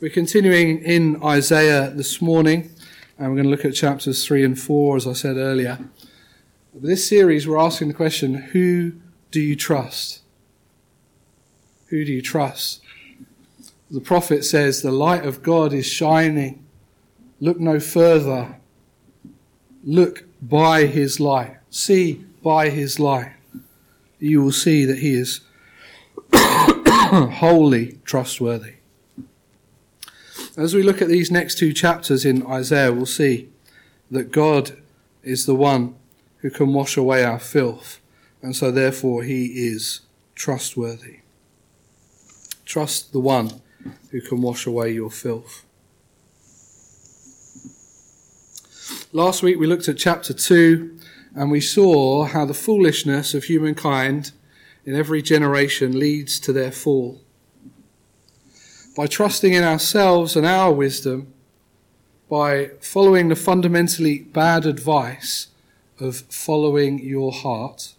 We're continuing in Isaiah this morning, and we're going to look at chapters 3 and 4, as I said earlier. But this series, we're asking the question who do you trust? Who do you trust? The prophet says, The light of God is shining. Look no further. Look by his light. See by his light. You will see that he is wholly trustworthy. As we look at these next two chapters in Isaiah, we'll see that God is the one who can wash away our filth, and so therefore he is trustworthy. Trust the one who can wash away your filth. Last week we looked at chapter 2 and we saw how the foolishness of humankind in every generation leads to their fall by trusting in ourselves and our wisdom, by following the fundamentally bad advice of following your heart,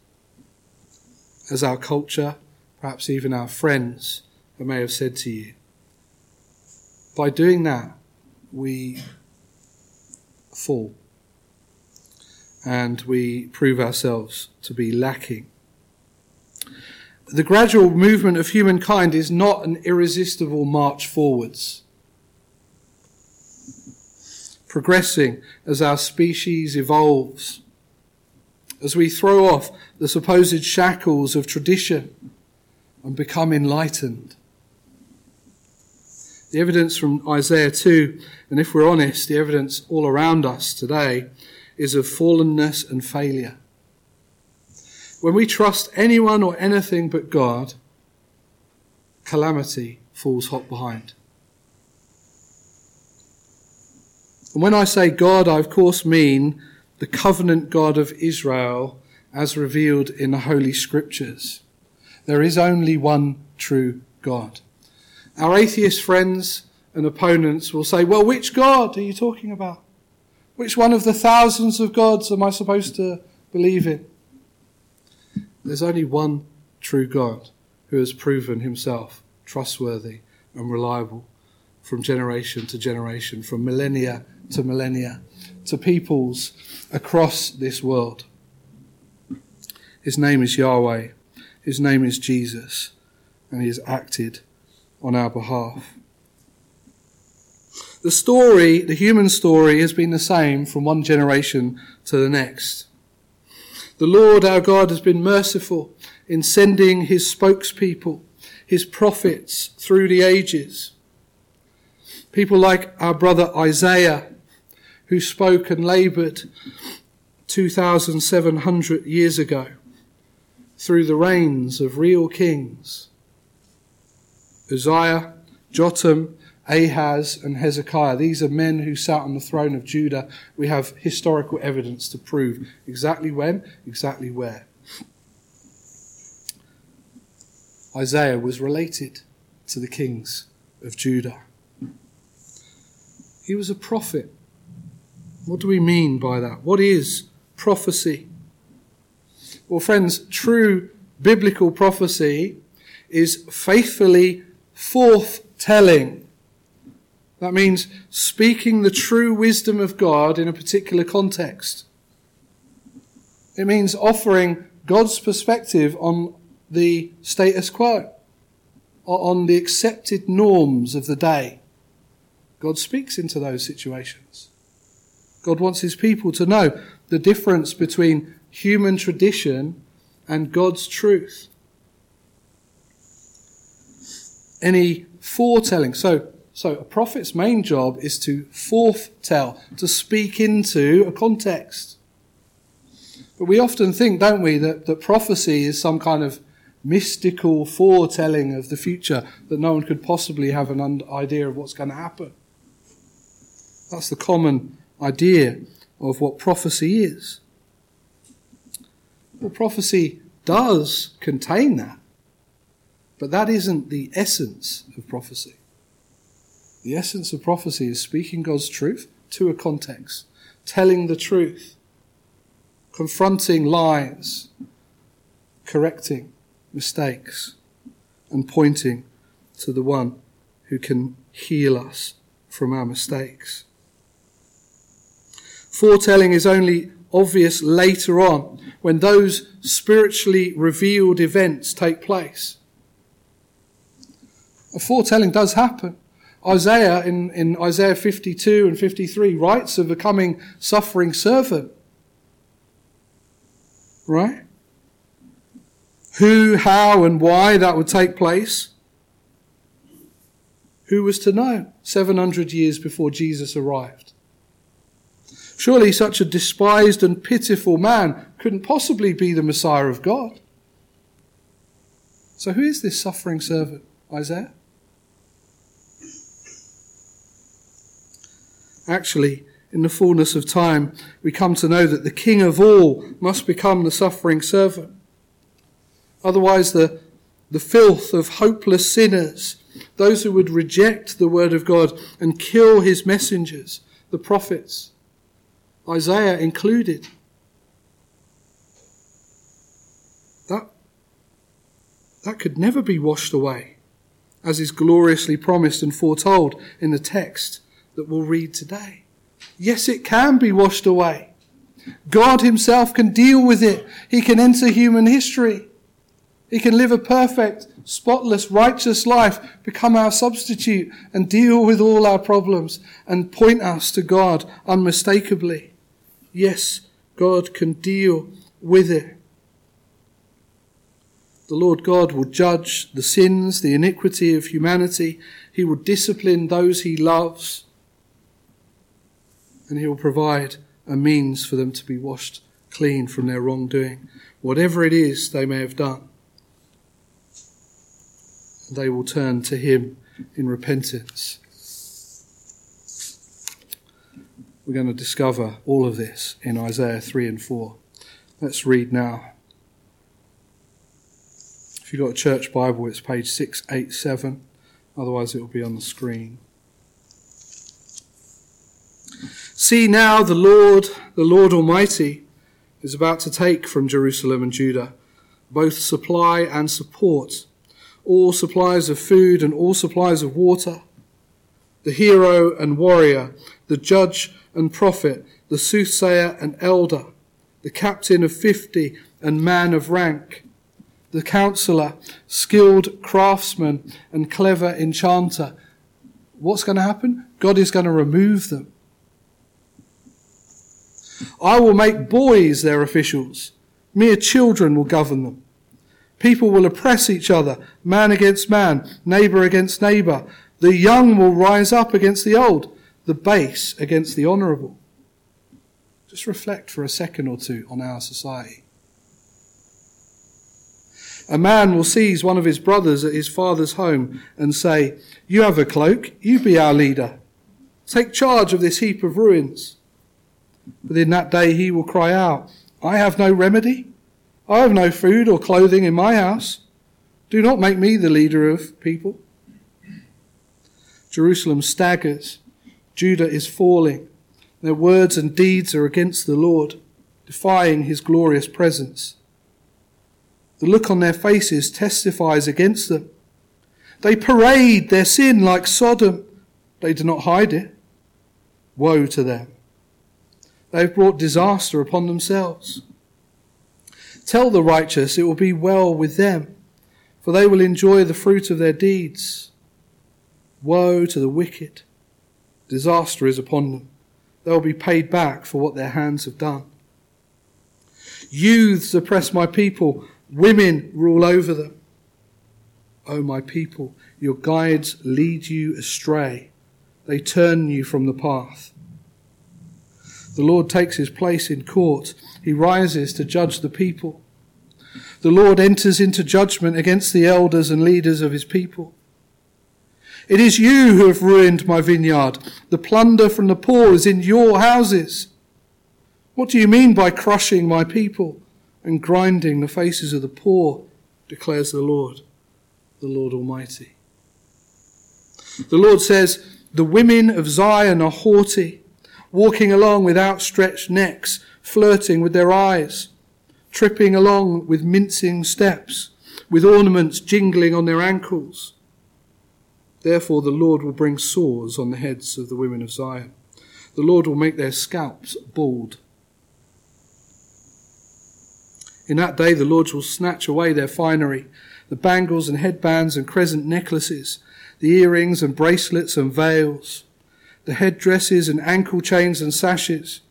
as our culture, perhaps even our friends, may have said to you. By doing that, we fall and we prove ourselves to be lacking the gradual movement of humankind is not an irresistible march forwards. Progressing as our species evolves, as we throw off the supposed shackles of tradition and become enlightened. The evidence from Isaiah 2, and if we're honest, the evidence all around us today is of fallenness and failure. When we trust anyone or anything but God, calamity falls hot behind. And when I say God, I of course mean the covenant God of Israel as revealed in the Holy Scriptures. There is only one true God. Our atheist friends and opponents will say, well, which God are you talking about? Which one of the thousands of gods am I supposed to believe in? There's only one true God who has proven himself trustworthy and reliable from generation to generation, from millennia to millennia, to peoples across this world. His name is Yahweh. His name is Jesus. And he has acted on our behalf. The story, the human story, has been the same from one generation to the next. The Lord our God has been merciful in sending his spokespeople, his prophets through the ages. People like our brother Isaiah, who spoke and labored 2,700 years ago through the reigns of real kings. Uzziah, Jotham, Ahaz and Hezekiah. These are men who sat on the throne of Judah. We have historical evidence to prove exactly when, exactly where. Isaiah was related to the kings of Judah. He was a prophet. What do we mean by that? What is prophecy? Well, friends, true biblical prophecy is faithfully forth telling that means speaking the true wisdom of God in a particular context. It means offering God's perspective on the status quo, on the accepted norms of the day. God speaks into those situations. God wants his people to know the difference between human tradition and God's truth. Any foretelling. So, so a prophet's main job is to foretell, to speak into a context. But we often think, don't we, that, that prophecy is some kind of mystical foretelling of the future that no one could possibly have an idea of what's going to happen. That's the common idea of what prophecy is. Well, prophecy does contain that, but that isn't the essence of prophecy. The essence of prophecy is speaking God's truth to a context, telling the truth, confronting lies, correcting mistakes, and pointing to the one who can heal us from our mistakes. Foretelling is only obvious later on when those spiritually revealed events take place. A foretelling does happen. Isaiah in, in Isaiah 52 and 53 writes of a coming suffering servant. Right? Who, how, and why that would take place. Who was to know 700 years before Jesus arrived? Surely such a despised and pitiful man couldn't possibly be the Messiah of God. So, who is this suffering servant, Isaiah? Actually, in the fullness of time, we come to know that the King of all must become the suffering servant. Otherwise, the, the filth of hopeless sinners, those who would reject the word of God and kill his messengers, the prophets, Isaiah included. That, that could never be washed away, as is gloriously promised and foretold in the text that we'll read today. Yes, it can be washed away. God Himself can deal with it. He can enter human history. He can live a perfect, spotless, righteous life, become our substitute, and deal with all our problems and point us to God unmistakably. Yes, God can deal with it. The Lord God will judge the sins, the iniquity of humanity. He will discipline those he loves. And he will provide a means for them to be washed clean from their wrongdoing, whatever it is they may have done. They will turn to him in repentance. We're going to discover all of this in Isaiah 3 and 4. Let's read now. If you've got a church Bible, it's page 687. Otherwise, it will be on the screen. See now, the Lord, the Lord Almighty, is about to take from Jerusalem and Judah both supply and support, all supplies of food and all supplies of water, the hero and warrior, the judge and prophet, the soothsayer and elder, the captain of fifty and man of rank, the counselor, skilled craftsman, and clever enchanter. What's going to happen? God is going to remove them. I will make boys their officials. Mere children will govern them. People will oppress each other, man against man, neighbor against neighbor. The young will rise up against the old the base against the honourable. Just reflect for a second or two on our society. A man will seize one of his brothers at his father's home and say, You have a cloak, you be our leader. Take charge of this heap of ruins. But in that day he will cry out, I have no remedy. I have no food or clothing in my house. Do not make me the leader of people. Jerusalem staggers Judah is falling. Their words and deeds are against the Lord, defying his glorious presence. The look on their faces testifies against them. They parade their sin like Sodom. They do not hide it. Woe to them. They have brought disaster upon themselves. Tell the righteous it will be well with them, for they will enjoy the fruit of their deeds. Woe to the wicked Disaster is upon them. They will be paid back for what their hands have done. Youths oppress my people, women rule over them. O oh, my people, your guides lead you astray. They turn you from the path. The Lord takes his place in court. He rises to judge the people. The Lord enters into judgment against the elders and leaders of his people. It is you who have ruined my vineyard. The plunder from the poor is in your houses. What do you mean by crushing my people and grinding the faces of the poor? declares the Lord, the Lord Almighty. The Lord says, The women of Zion are haughty, walking along with outstretched necks, flirting with their eyes, tripping along with mincing steps, with ornaments jingling on their ankles. Therefore, the Lord will bring sores on the heads of the women of Zion. The Lord will make their scalps bald. In that day, the Lord will snatch away their finery, the bangles and headbands and crescent necklaces, the earrings and bracelets and veils, the headdresses and ankle chains and sashes,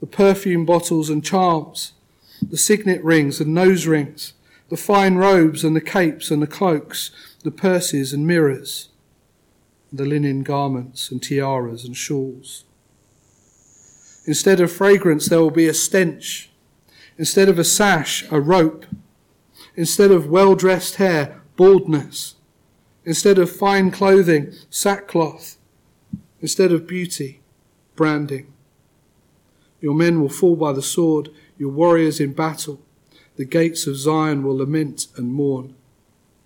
the perfume bottles and charms, the signet rings and nose rings, the fine robes and the capes and the cloaks, the purses and mirrors the linen garments and tiaras and shawls. Instead of fragrance, there will be a stench. Instead of a sash, a rope. Instead of well dressed hair, baldness. Instead of fine clothing, sackcloth. Instead of beauty, branding. Your men will fall by the sword, your warriors in battle. The gates of Zion will lament and mourn.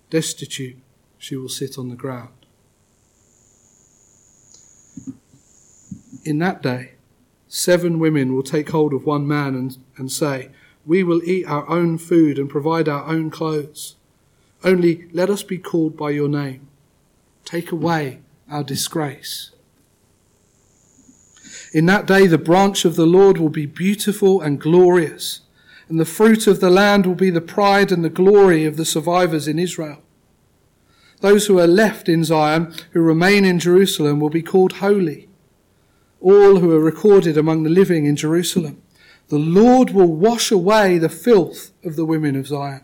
Destitute, she will sit on the ground. in that day, seven women will take hold of one man and, and say, We will eat our own food and provide our own clothes. Only let us be called by your name. Take away our disgrace. In that day, the branch of the Lord will be beautiful and glorious, and the fruit of the land will be the pride and the glory of the survivors in Israel. Those who are left in Zion, who remain in Jerusalem, will be called holy all who are recorded among the living in Jerusalem. The Lord will wash away the filth of the women of Zion.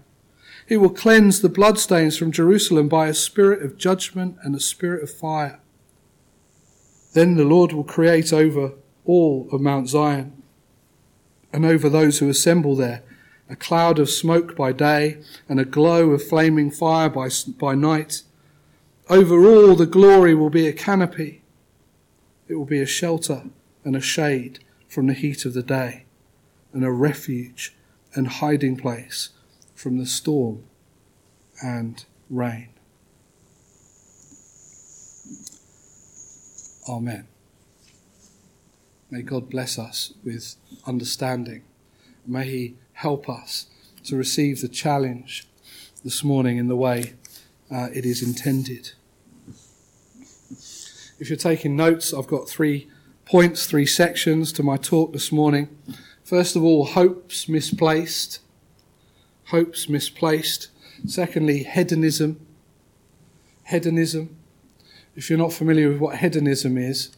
He will cleanse the bloodstains from Jerusalem by a spirit of judgment and a spirit of fire. Then the Lord will create over all of Mount Zion and over those who assemble there a cloud of smoke by day and a glow of flaming fire by, by night. Over all the glory will be a canopy it will be a shelter and a shade from the heat of the day, and a refuge and hiding place from the storm and rain. Amen. May God bless us with understanding. May He help us to receive the challenge this morning in the way uh, it is intended. If you're taking notes, I've got three points, three sections to my talk this morning. First of all, hopes misplaced. Hopes misplaced. Secondly, hedonism. Hedonism. If you're not familiar with what hedonism is,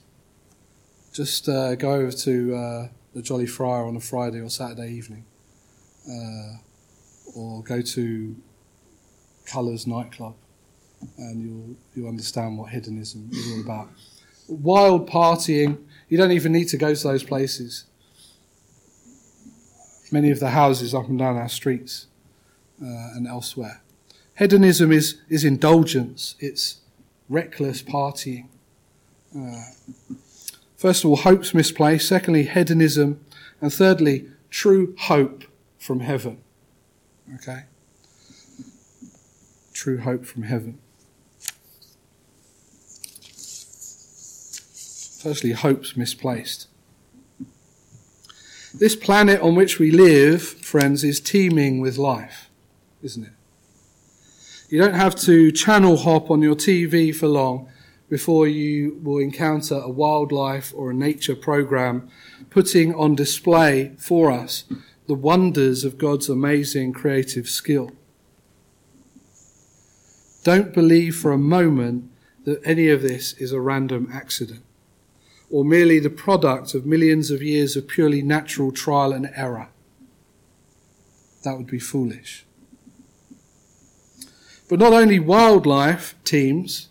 just uh, go over to uh, the Jolly Friar on a Friday or Saturday evening, uh, or go to Colours nightclub and you'll you'll understand what hedonism is all about. Wild partying, you don't even need to go to those places. Many of the houses up and down our streets uh, and elsewhere. Hedonism is, is indulgence, it's reckless partying. Uh, first of all, hope's misplaced. Secondly, hedonism. And thirdly, true hope from heaven. Okay? True hope from heaven. Firstly, hope's misplaced. This planet on which we live, friends, is teeming with life, isn't it? You don't have to channel hop on your TV for long before you will encounter a wildlife or a nature program putting on display for us the wonders of God's amazing creative skill. Don't believe for a moment that any of this is a random accident or merely the product of millions of years of purely natural trial and error. That would be foolish. But not only wildlife teams,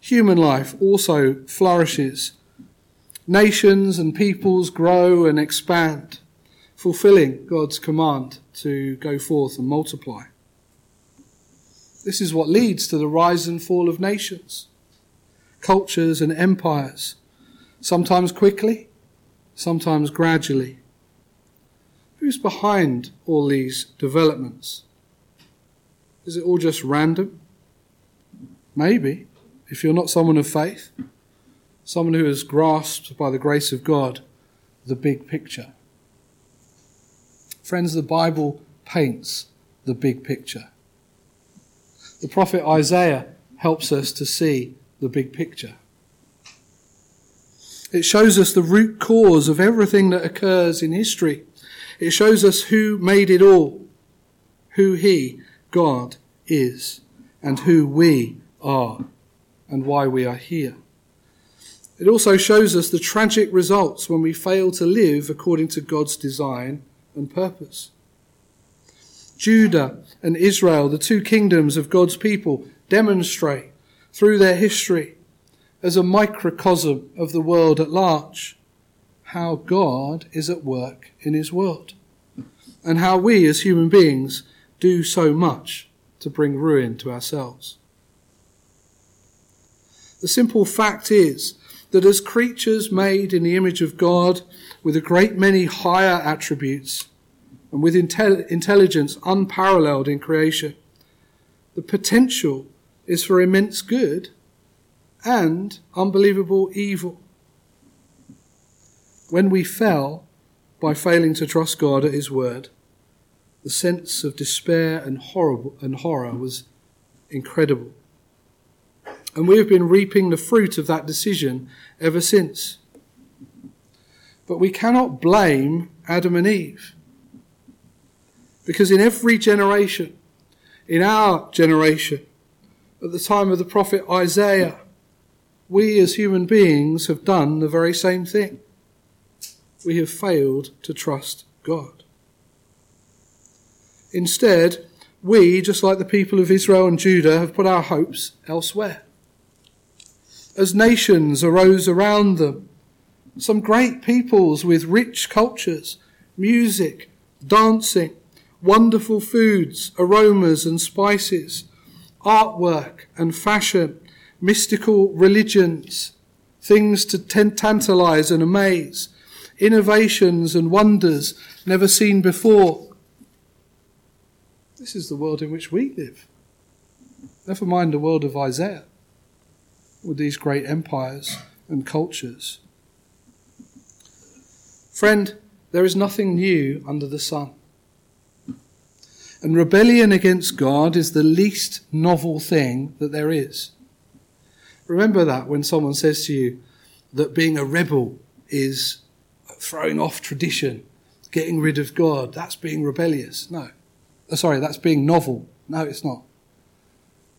human life also flourishes. Nations and peoples grow and expand, fulfilling God's command to go forth and multiply. This is what leads to the rise and fall of nations, cultures, and empires sometimes quickly, sometimes gradually. Who's behind all these developments? Is it all just random? Maybe, if you're not someone of faith, someone who has grasped by the grace of God the big picture. Friends, the Bible paints the big picture. The prophet Isaiah helps us to see the big picture. It shows us the root cause of everything that occurs in history. It shows us who made it all, who He, God, is, and who we are, and why we are here. It also shows us the tragic results when we fail to live according to God's design and purpose. Judah and Israel, the two kingdoms of God's people, demonstrate through their history as a microcosm of the world at large how God is at work in his world and how we as human beings do so much to bring ruin to ourselves. The simple fact is that as creatures made in the image of God with a great many higher attributes and with intel- intelligence unparalleled in creation, the potential is for immense good and unbelievable evil. When we fell by failing to trust God at His word, the sense of despair and horrible and horror was incredible. And we have been reaping the fruit of that decision ever since. But we cannot blame Adam and Eve. Because in every generation, in our generation, at the time of the prophet Isaiah, we as human beings have done the very same thing. We have failed to trust God. Instead, we, just like the people of Israel and Judah, have put our hopes elsewhere as nations arose around them. Some great peoples with rich cultures, music, dancing, wonderful foods, aromas and spices, artwork and fashion, mystical religions, things to tantalize and amaze, innovations and wonders never seen before. This is the world in which we live. Never mind the world of Isaiah with these great empires and cultures. Friend, there is nothing new under the sun. And rebellion against God is the least novel thing that there is. Remember that when someone says to you that being a rebel is throwing off tradition, getting rid of God, that's being rebellious. No. Uh, sorry, that's being novel. No, it's not.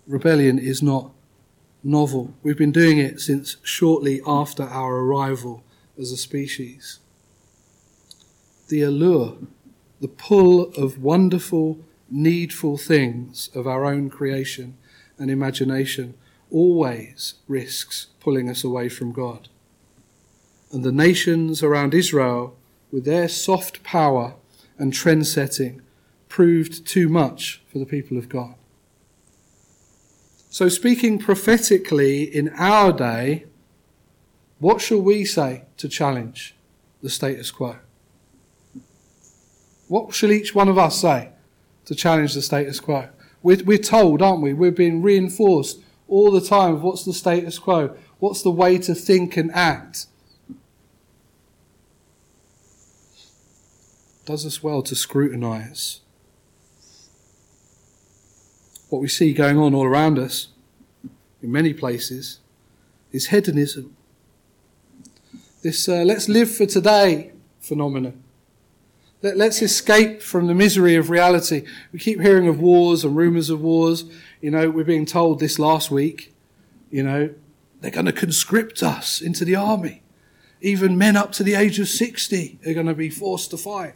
Rebellion is not novel. We've been doing it since shortly after our arrival as a species. The allure, the pull of wonderful, needful things of our own creation and imagination always risks pulling us away from God. And the nations around Israel, with their soft power and trend setting, proved too much for the people of God. So, speaking prophetically in our day, what shall we say to challenge the status quo? What shall each one of us say to challenge the status quo? We're, we're told, aren't we? We're being reinforced all the time of what's the status quo, what's the way to think and act. Does us well to scrutinize what we see going on all around us, in many places, is hedonism. This uh, let's live for today phenomenon. Let, let's escape from the misery of reality. We keep hearing of wars and rumours of wars. You know, we're being told this last week, you know, they're going to conscript us into the army. Even men up to the age of 60 are going to be forced to fight.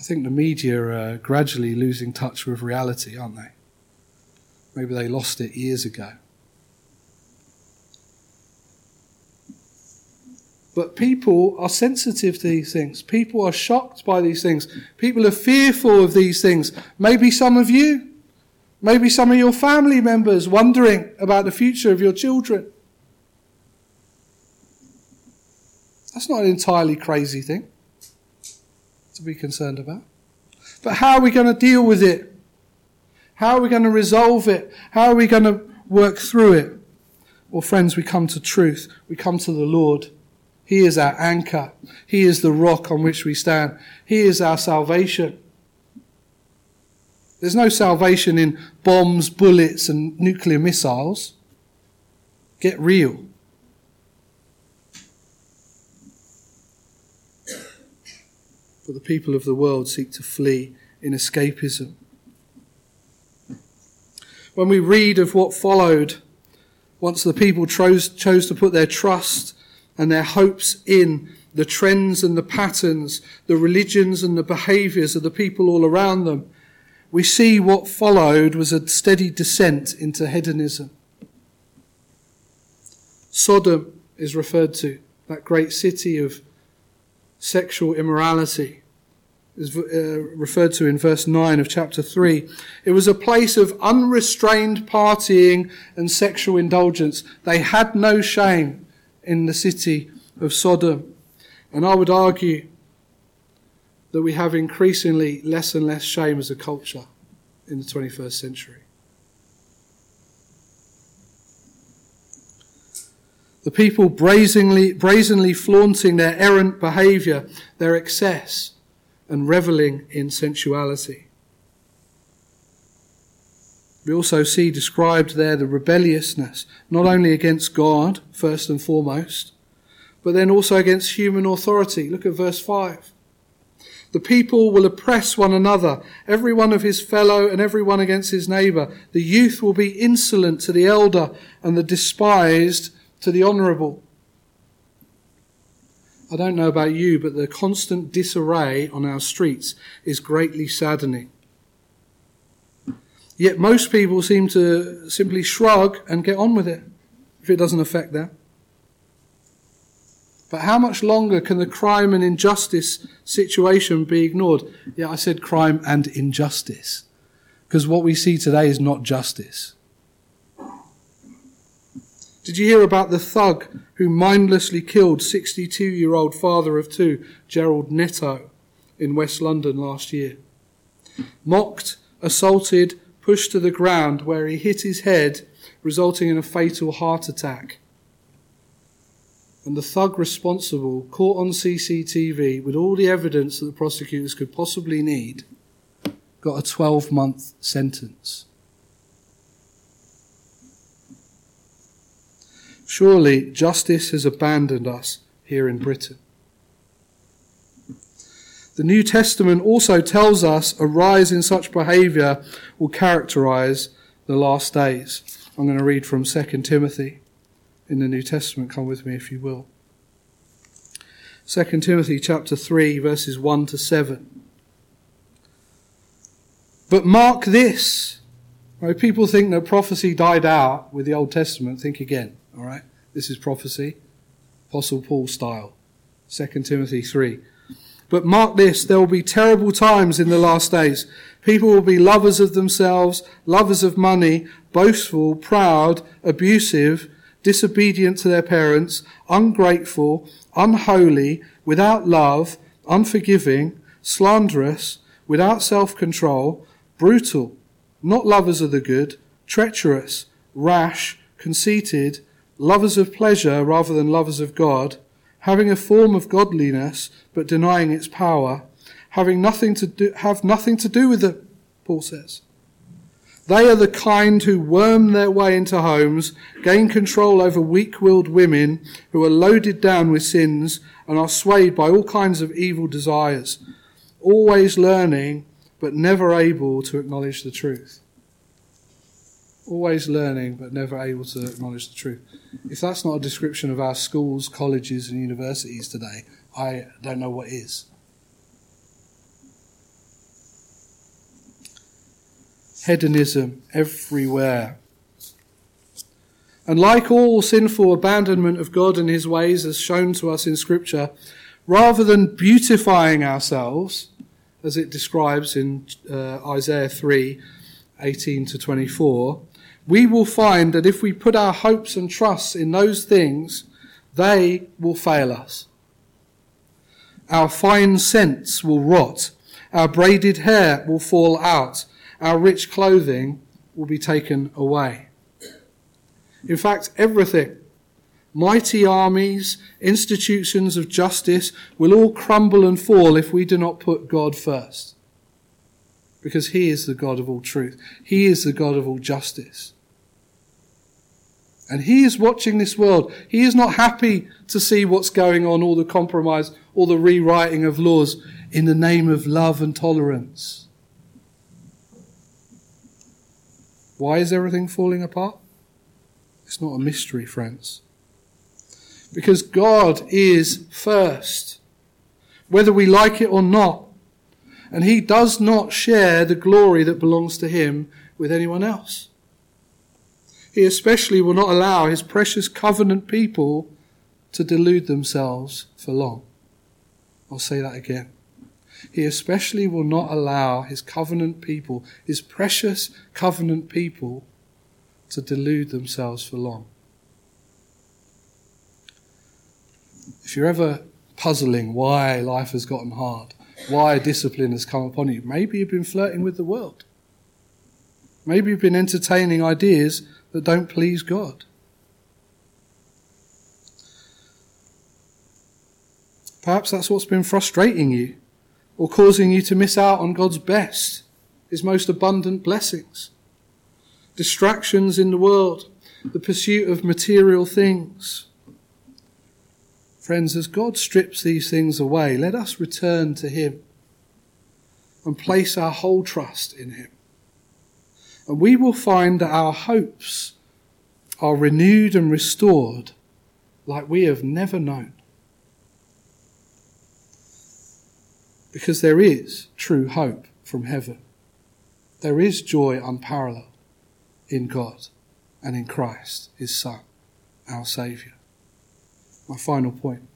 I think the media are gradually losing touch with reality, aren't they? Maybe they lost it years ago. But people are sensitive to these things. People are shocked by these things. People are fearful of these things. Maybe some of you. Maybe some of your family members wondering about the future of your children. That's not an entirely crazy thing to be concerned about. But how are we going to deal with it? How are we going to resolve it? How are we going to work through it? Well, friends, we come to truth. We come to the Lord. He is our anchor. He is the rock on which we stand. He is our salvation. There's no salvation in bombs, bullets, and nuclear missiles. Get real. The people of the world seek to flee in escapism. When we read of what followed once the people chose, chose to put their trust and their hopes in the trends and the patterns, the religions and the behaviors of the people all around them, we see what followed was a steady descent into hedonism. Sodom is referred to, that great city of sexual immorality is uh, referred to in verse 9 of chapter 3. It was a place of unrestrained partying and sexual indulgence. They had no shame in the city of Sodom. And I would argue that we have increasingly less and less shame as a culture in the 21st century. The people brazenly, brazenly flaunting their errant behaviour, their excess, and reveling in sensuality. We also see described there the rebelliousness, not only against God, first and foremost, but then also against human authority. Look at verse 5. The people will oppress one another, every one of his fellow and every one against his neighbour. The youth will be insolent to the elder and the despised to the honourable. I don't know about you, but the constant disarray on our streets is greatly saddening. Yet most people seem to simply shrug and get on with it if it doesn't affect them. But how much longer can the crime and injustice situation be ignored? Yeah, I said crime and injustice. Because what we see today is not justice. Did you hear about the thug who mindlessly killed 62 year old father of two, Gerard Netto, in West London last year? Mocked, assaulted, pushed to the ground where he hit his head, resulting in a fatal heart attack. And the thug responsible, caught on CCTV with all the evidence that the prosecutors could possibly need, got a 12 month sentence. Surely justice has abandoned us here in Britain. The New Testament also tells us a rise in such behaviour will characterize the last days. I'm going to read from 2 Timothy in the New Testament. Come with me if you will. 2 Timothy chapter 3 verses 1 to 7. But mark this. Right, people think that prophecy died out with the Old Testament. Think again. All right? This is prophecy. Apostle Paul style. 2 Timothy 3. But mark this, there will be terrible times in the last days. People will be lovers of themselves, lovers of money, boastful, proud, abusive, disobedient to their parents, ungrateful, unholy, without love, unforgiving, slanderous, without self-control, brutal, not lovers of the good, treacherous, rash, conceited, lovers of pleasure rather than lovers of God, having a form of godliness but denying its power, having nothing to do, have nothing to do with it, Paul says. They are the kind who worm their way into homes, gain control over weak-willed women who are loaded down with sins and are swayed by all kinds of evil desires, always learning but never able to acknowledge the truth always learning but never able to acknowledge the truth. If that's not a description of our schools, colleges, and universities today, I don't know what is. Hedonism everywhere. And like all sinful abandonment of God and his ways, as shown to us in Scripture, rather than beautifying ourselves, as it describes in uh, Isaiah 3 18 to 24, we will find that if we put our hopes and trusts in those things, they will fail us. Our fine scents will rot. Our braided hair will fall out. Our rich clothing will be taken away. In fact, everything, mighty armies, institutions of justice, will all crumble and fall if we do not put God first. because He is the God of all truth. He is the God of all justice. And He is watching this world. He is not happy to see what's going on, all the compromise, all the rewriting of laws in the name of love and tolerance. Why is everything falling apart? It's not a mystery, friends. Because God is first, whether we like it or not. And He does not share the glory that belongs to Him with anyone else. He especially will not allow His precious covenant people to delude themselves for long. I'll say that again. He especially will not allow his covenant people, his precious covenant people, to delude themselves for long. If you're ever puzzling why life has gotten hard, why discipline has come upon you, maybe you've been flirting with the world. Maybe you've been entertaining ideas that don't please God. Perhaps that's what's been frustrating you or causing you to miss out on God's best, His most abundant blessings. Distractions in the world, the pursuit of material things. Friends, as God strips these things away, let us return to Him and place our whole trust in Him. And we will find that our hopes are renewed and restored like we have never known. Because there is true hope from heaven. There is joy unparalleled in God and in Christ, His Son, our Saviour. My final point.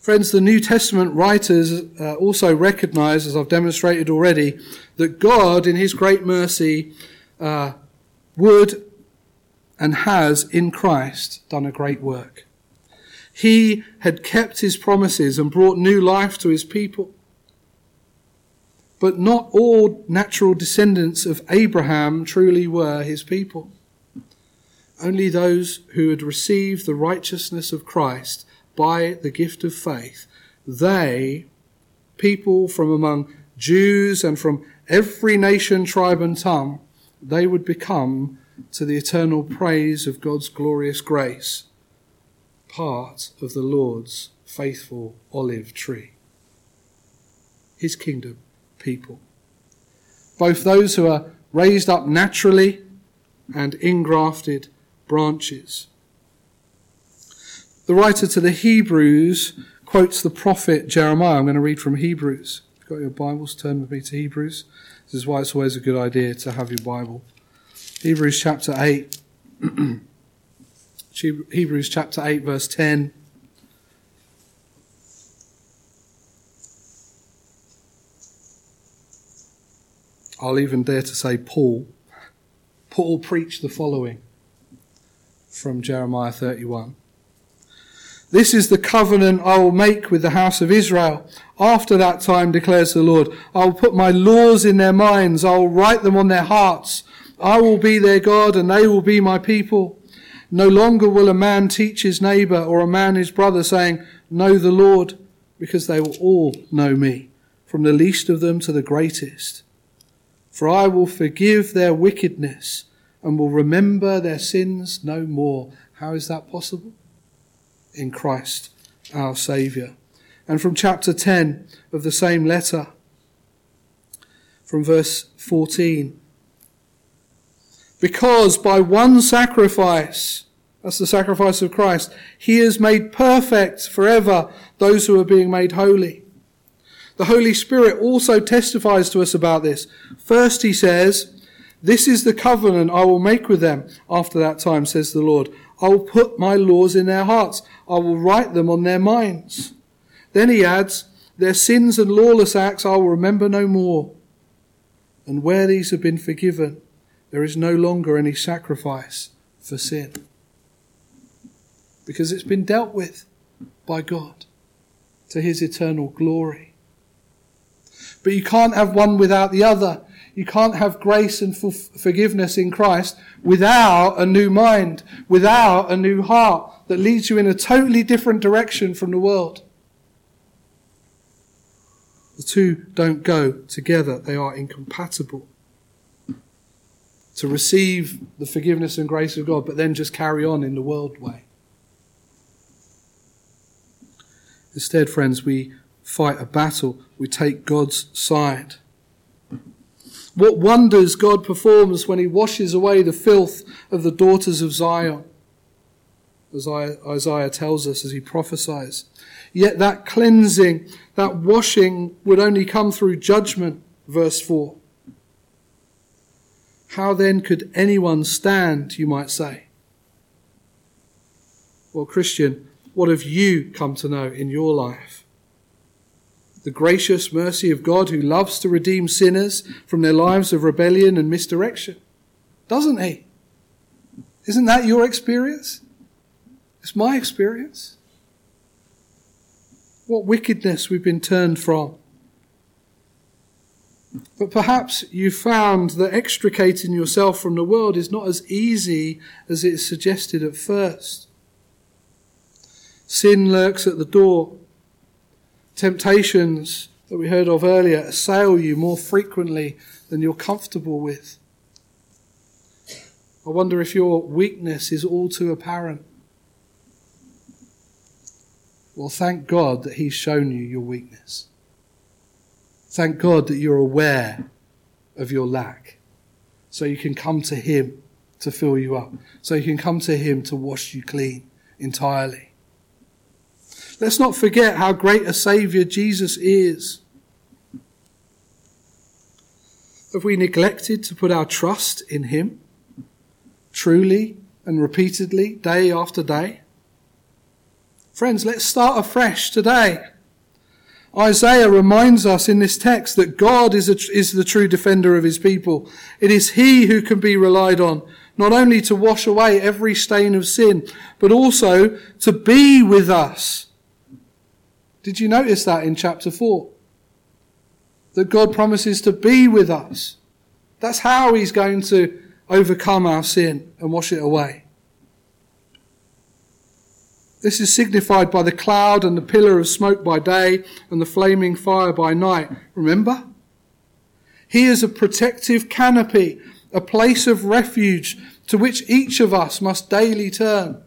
Friends, the New Testament writers uh, also recognize, as I've demonstrated already, that God, in His great mercy, uh, would and has in Christ done a great work. He had kept his promises and brought new life to his people. But not all natural descendants of Abraham truly were his people. Only those who had received the righteousness of Christ by the gift of faith, they, people from among Jews and from every nation, tribe, and tongue, they would become to the eternal praise of God's glorious grace part of the Lord's faithful olive tree. His kingdom people. Both those who are raised up naturally and ingrafted branches. The writer to the Hebrews quotes the prophet Jeremiah. I'm going to read from Hebrews. If you've got your Bibles, turn with me to Hebrews. This is why it's always a good idea to have your Bible. Hebrews chapter 8. Hebrews chapter 8, verse 10. I'll even dare to say Paul. Paul preached the following from Jeremiah 31. This is the covenant I will make with the house of Israel. After that time, declares the Lord, I will put my laws in their minds. I will write them on their hearts. I will be their God and they will be my people. No longer will a man teach his neighbor or a man his brother, saying, Know the Lord, because they will all know me, from the least of them to the greatest. For I will forgive their wickedness and will remember their sins no more. How is that possible? In Christ our Saviour. And from chapter 10 of the same letter, from verse 14 because by one sacrifice, that's the sacrifice of Christ, he has made perfect forever those who are being made holy. The Holy Spirit also testifies to us about this. First, he says, This is the covenant I will make with them after that time, says the Lord. I will put my laws in their hearts. I will write them on their minds. Then he adds, Their sins and lawless acts I will remember no more. And where these have been forgiven, there is no longer any sacrifice for sin because it's been dealt with by God to his eternal glory. But you can't have one without the other. You can't have grace and forgiveness in Christ without a new mind, without a new heart that leads you in a totally different direction from the world. The two don't go together, they are incompatible. To receive the forgiveness and grace of God, but then just carry on in the world way. Instead, friends, we fight a battle, we take God's side. What wonders God performs when He washes away the filth of the daughters of Zion, as Isaiah tells us as he prophesies. Yet that cleansing, that washing would only come through judgment, verse 4. How then could anyone stand, you might say? Well, Christian, what have you come to know in your life? The gracious mercy of God who loves to redeem sinners from their lives of rebellion and misdirection. Doesn't he? Isn't that your experience? It's my experience. What wickedness we've been turned from. But perhaps you found that extricating yourself from the world is not as easy as it is suggested at first. Sin lurks at the door. Temptations that we heard of earlier assail you more frequently than you're comfortable with. I wonder if your weakness is all too apparent. Well, thank God that He's shown you your weakness. Thank God that you're aware of your lack. So you can come to Him to fill you up. So you can come to Him to wash you clean entirely. Let's not forget how great a Saviour Jesus is. Have we neglected to put our trust in Him truly and repeatedly, day after day? Friends, let's start afresh today. Isaiah reminds us in this text that God is, a, is the true defender of his people. It is he who can be relied on, not only to wash away every stain of sin, but also to be with us did you notice that in chapter 4? That God promises to be with us. That's how He's going to overcome our sin and wash it away. This is signified by the cloud and the pillar of smoke by day and the flaming fire by night. Remember? He is a protective canopy, a place of refuge to which each of us must daily turn.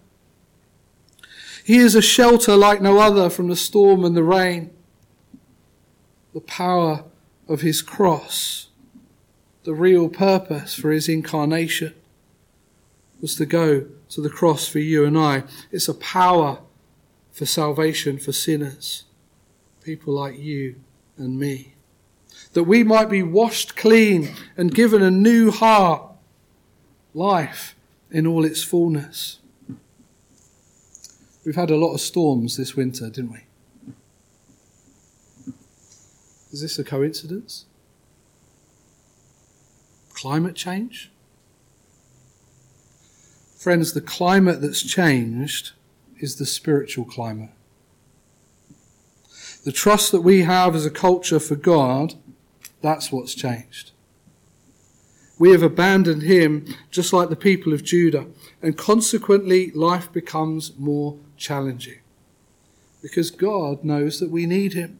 He is a shelter like no other from the storm and the rain. The power of his cross, the real purpose for his incarnation, was to go to the cross for you and I. It's a power for salvation for sinners, people like you and me. That we might be washed clean and given a new heart, life in all its fullness. We've had a lot of storms this winter, didn't we? Is this a coincidence? Climate change? Friends, the climate that's changed is the spiritual climate. The trust that we have as a culture for God, that's what's changed. We have abandoned Him just like the people of Judah, and consequently, life becomes more challenging. Because God knows that we need Him.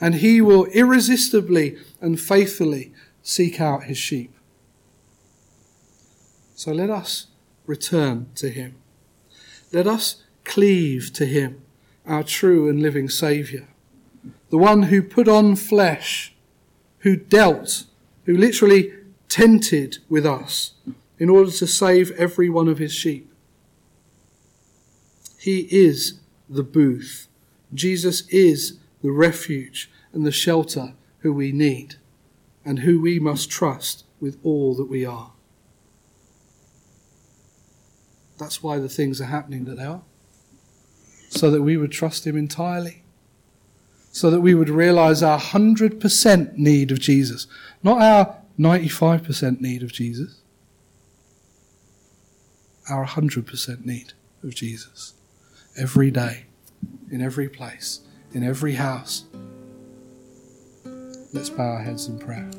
And He will irresistibly and faithfully seek out His sheep. So let us return to Him. Let us cleave to Him, our true and living Saviour, the one who put on flesh, who dealt, who literally tented with us in order to save every one of His sheep. He is the booth. Jesus is the refuge and the shelter who we need and who we must trust with all that we are. That's why the things are happening that they are. So that we would trust Him entirely. So that we would realize our 100% need of Jesus, not our 95% need of Jesus, our 100% need of Jesus every day, in every place, in every house. Let's bow our heads in prayer.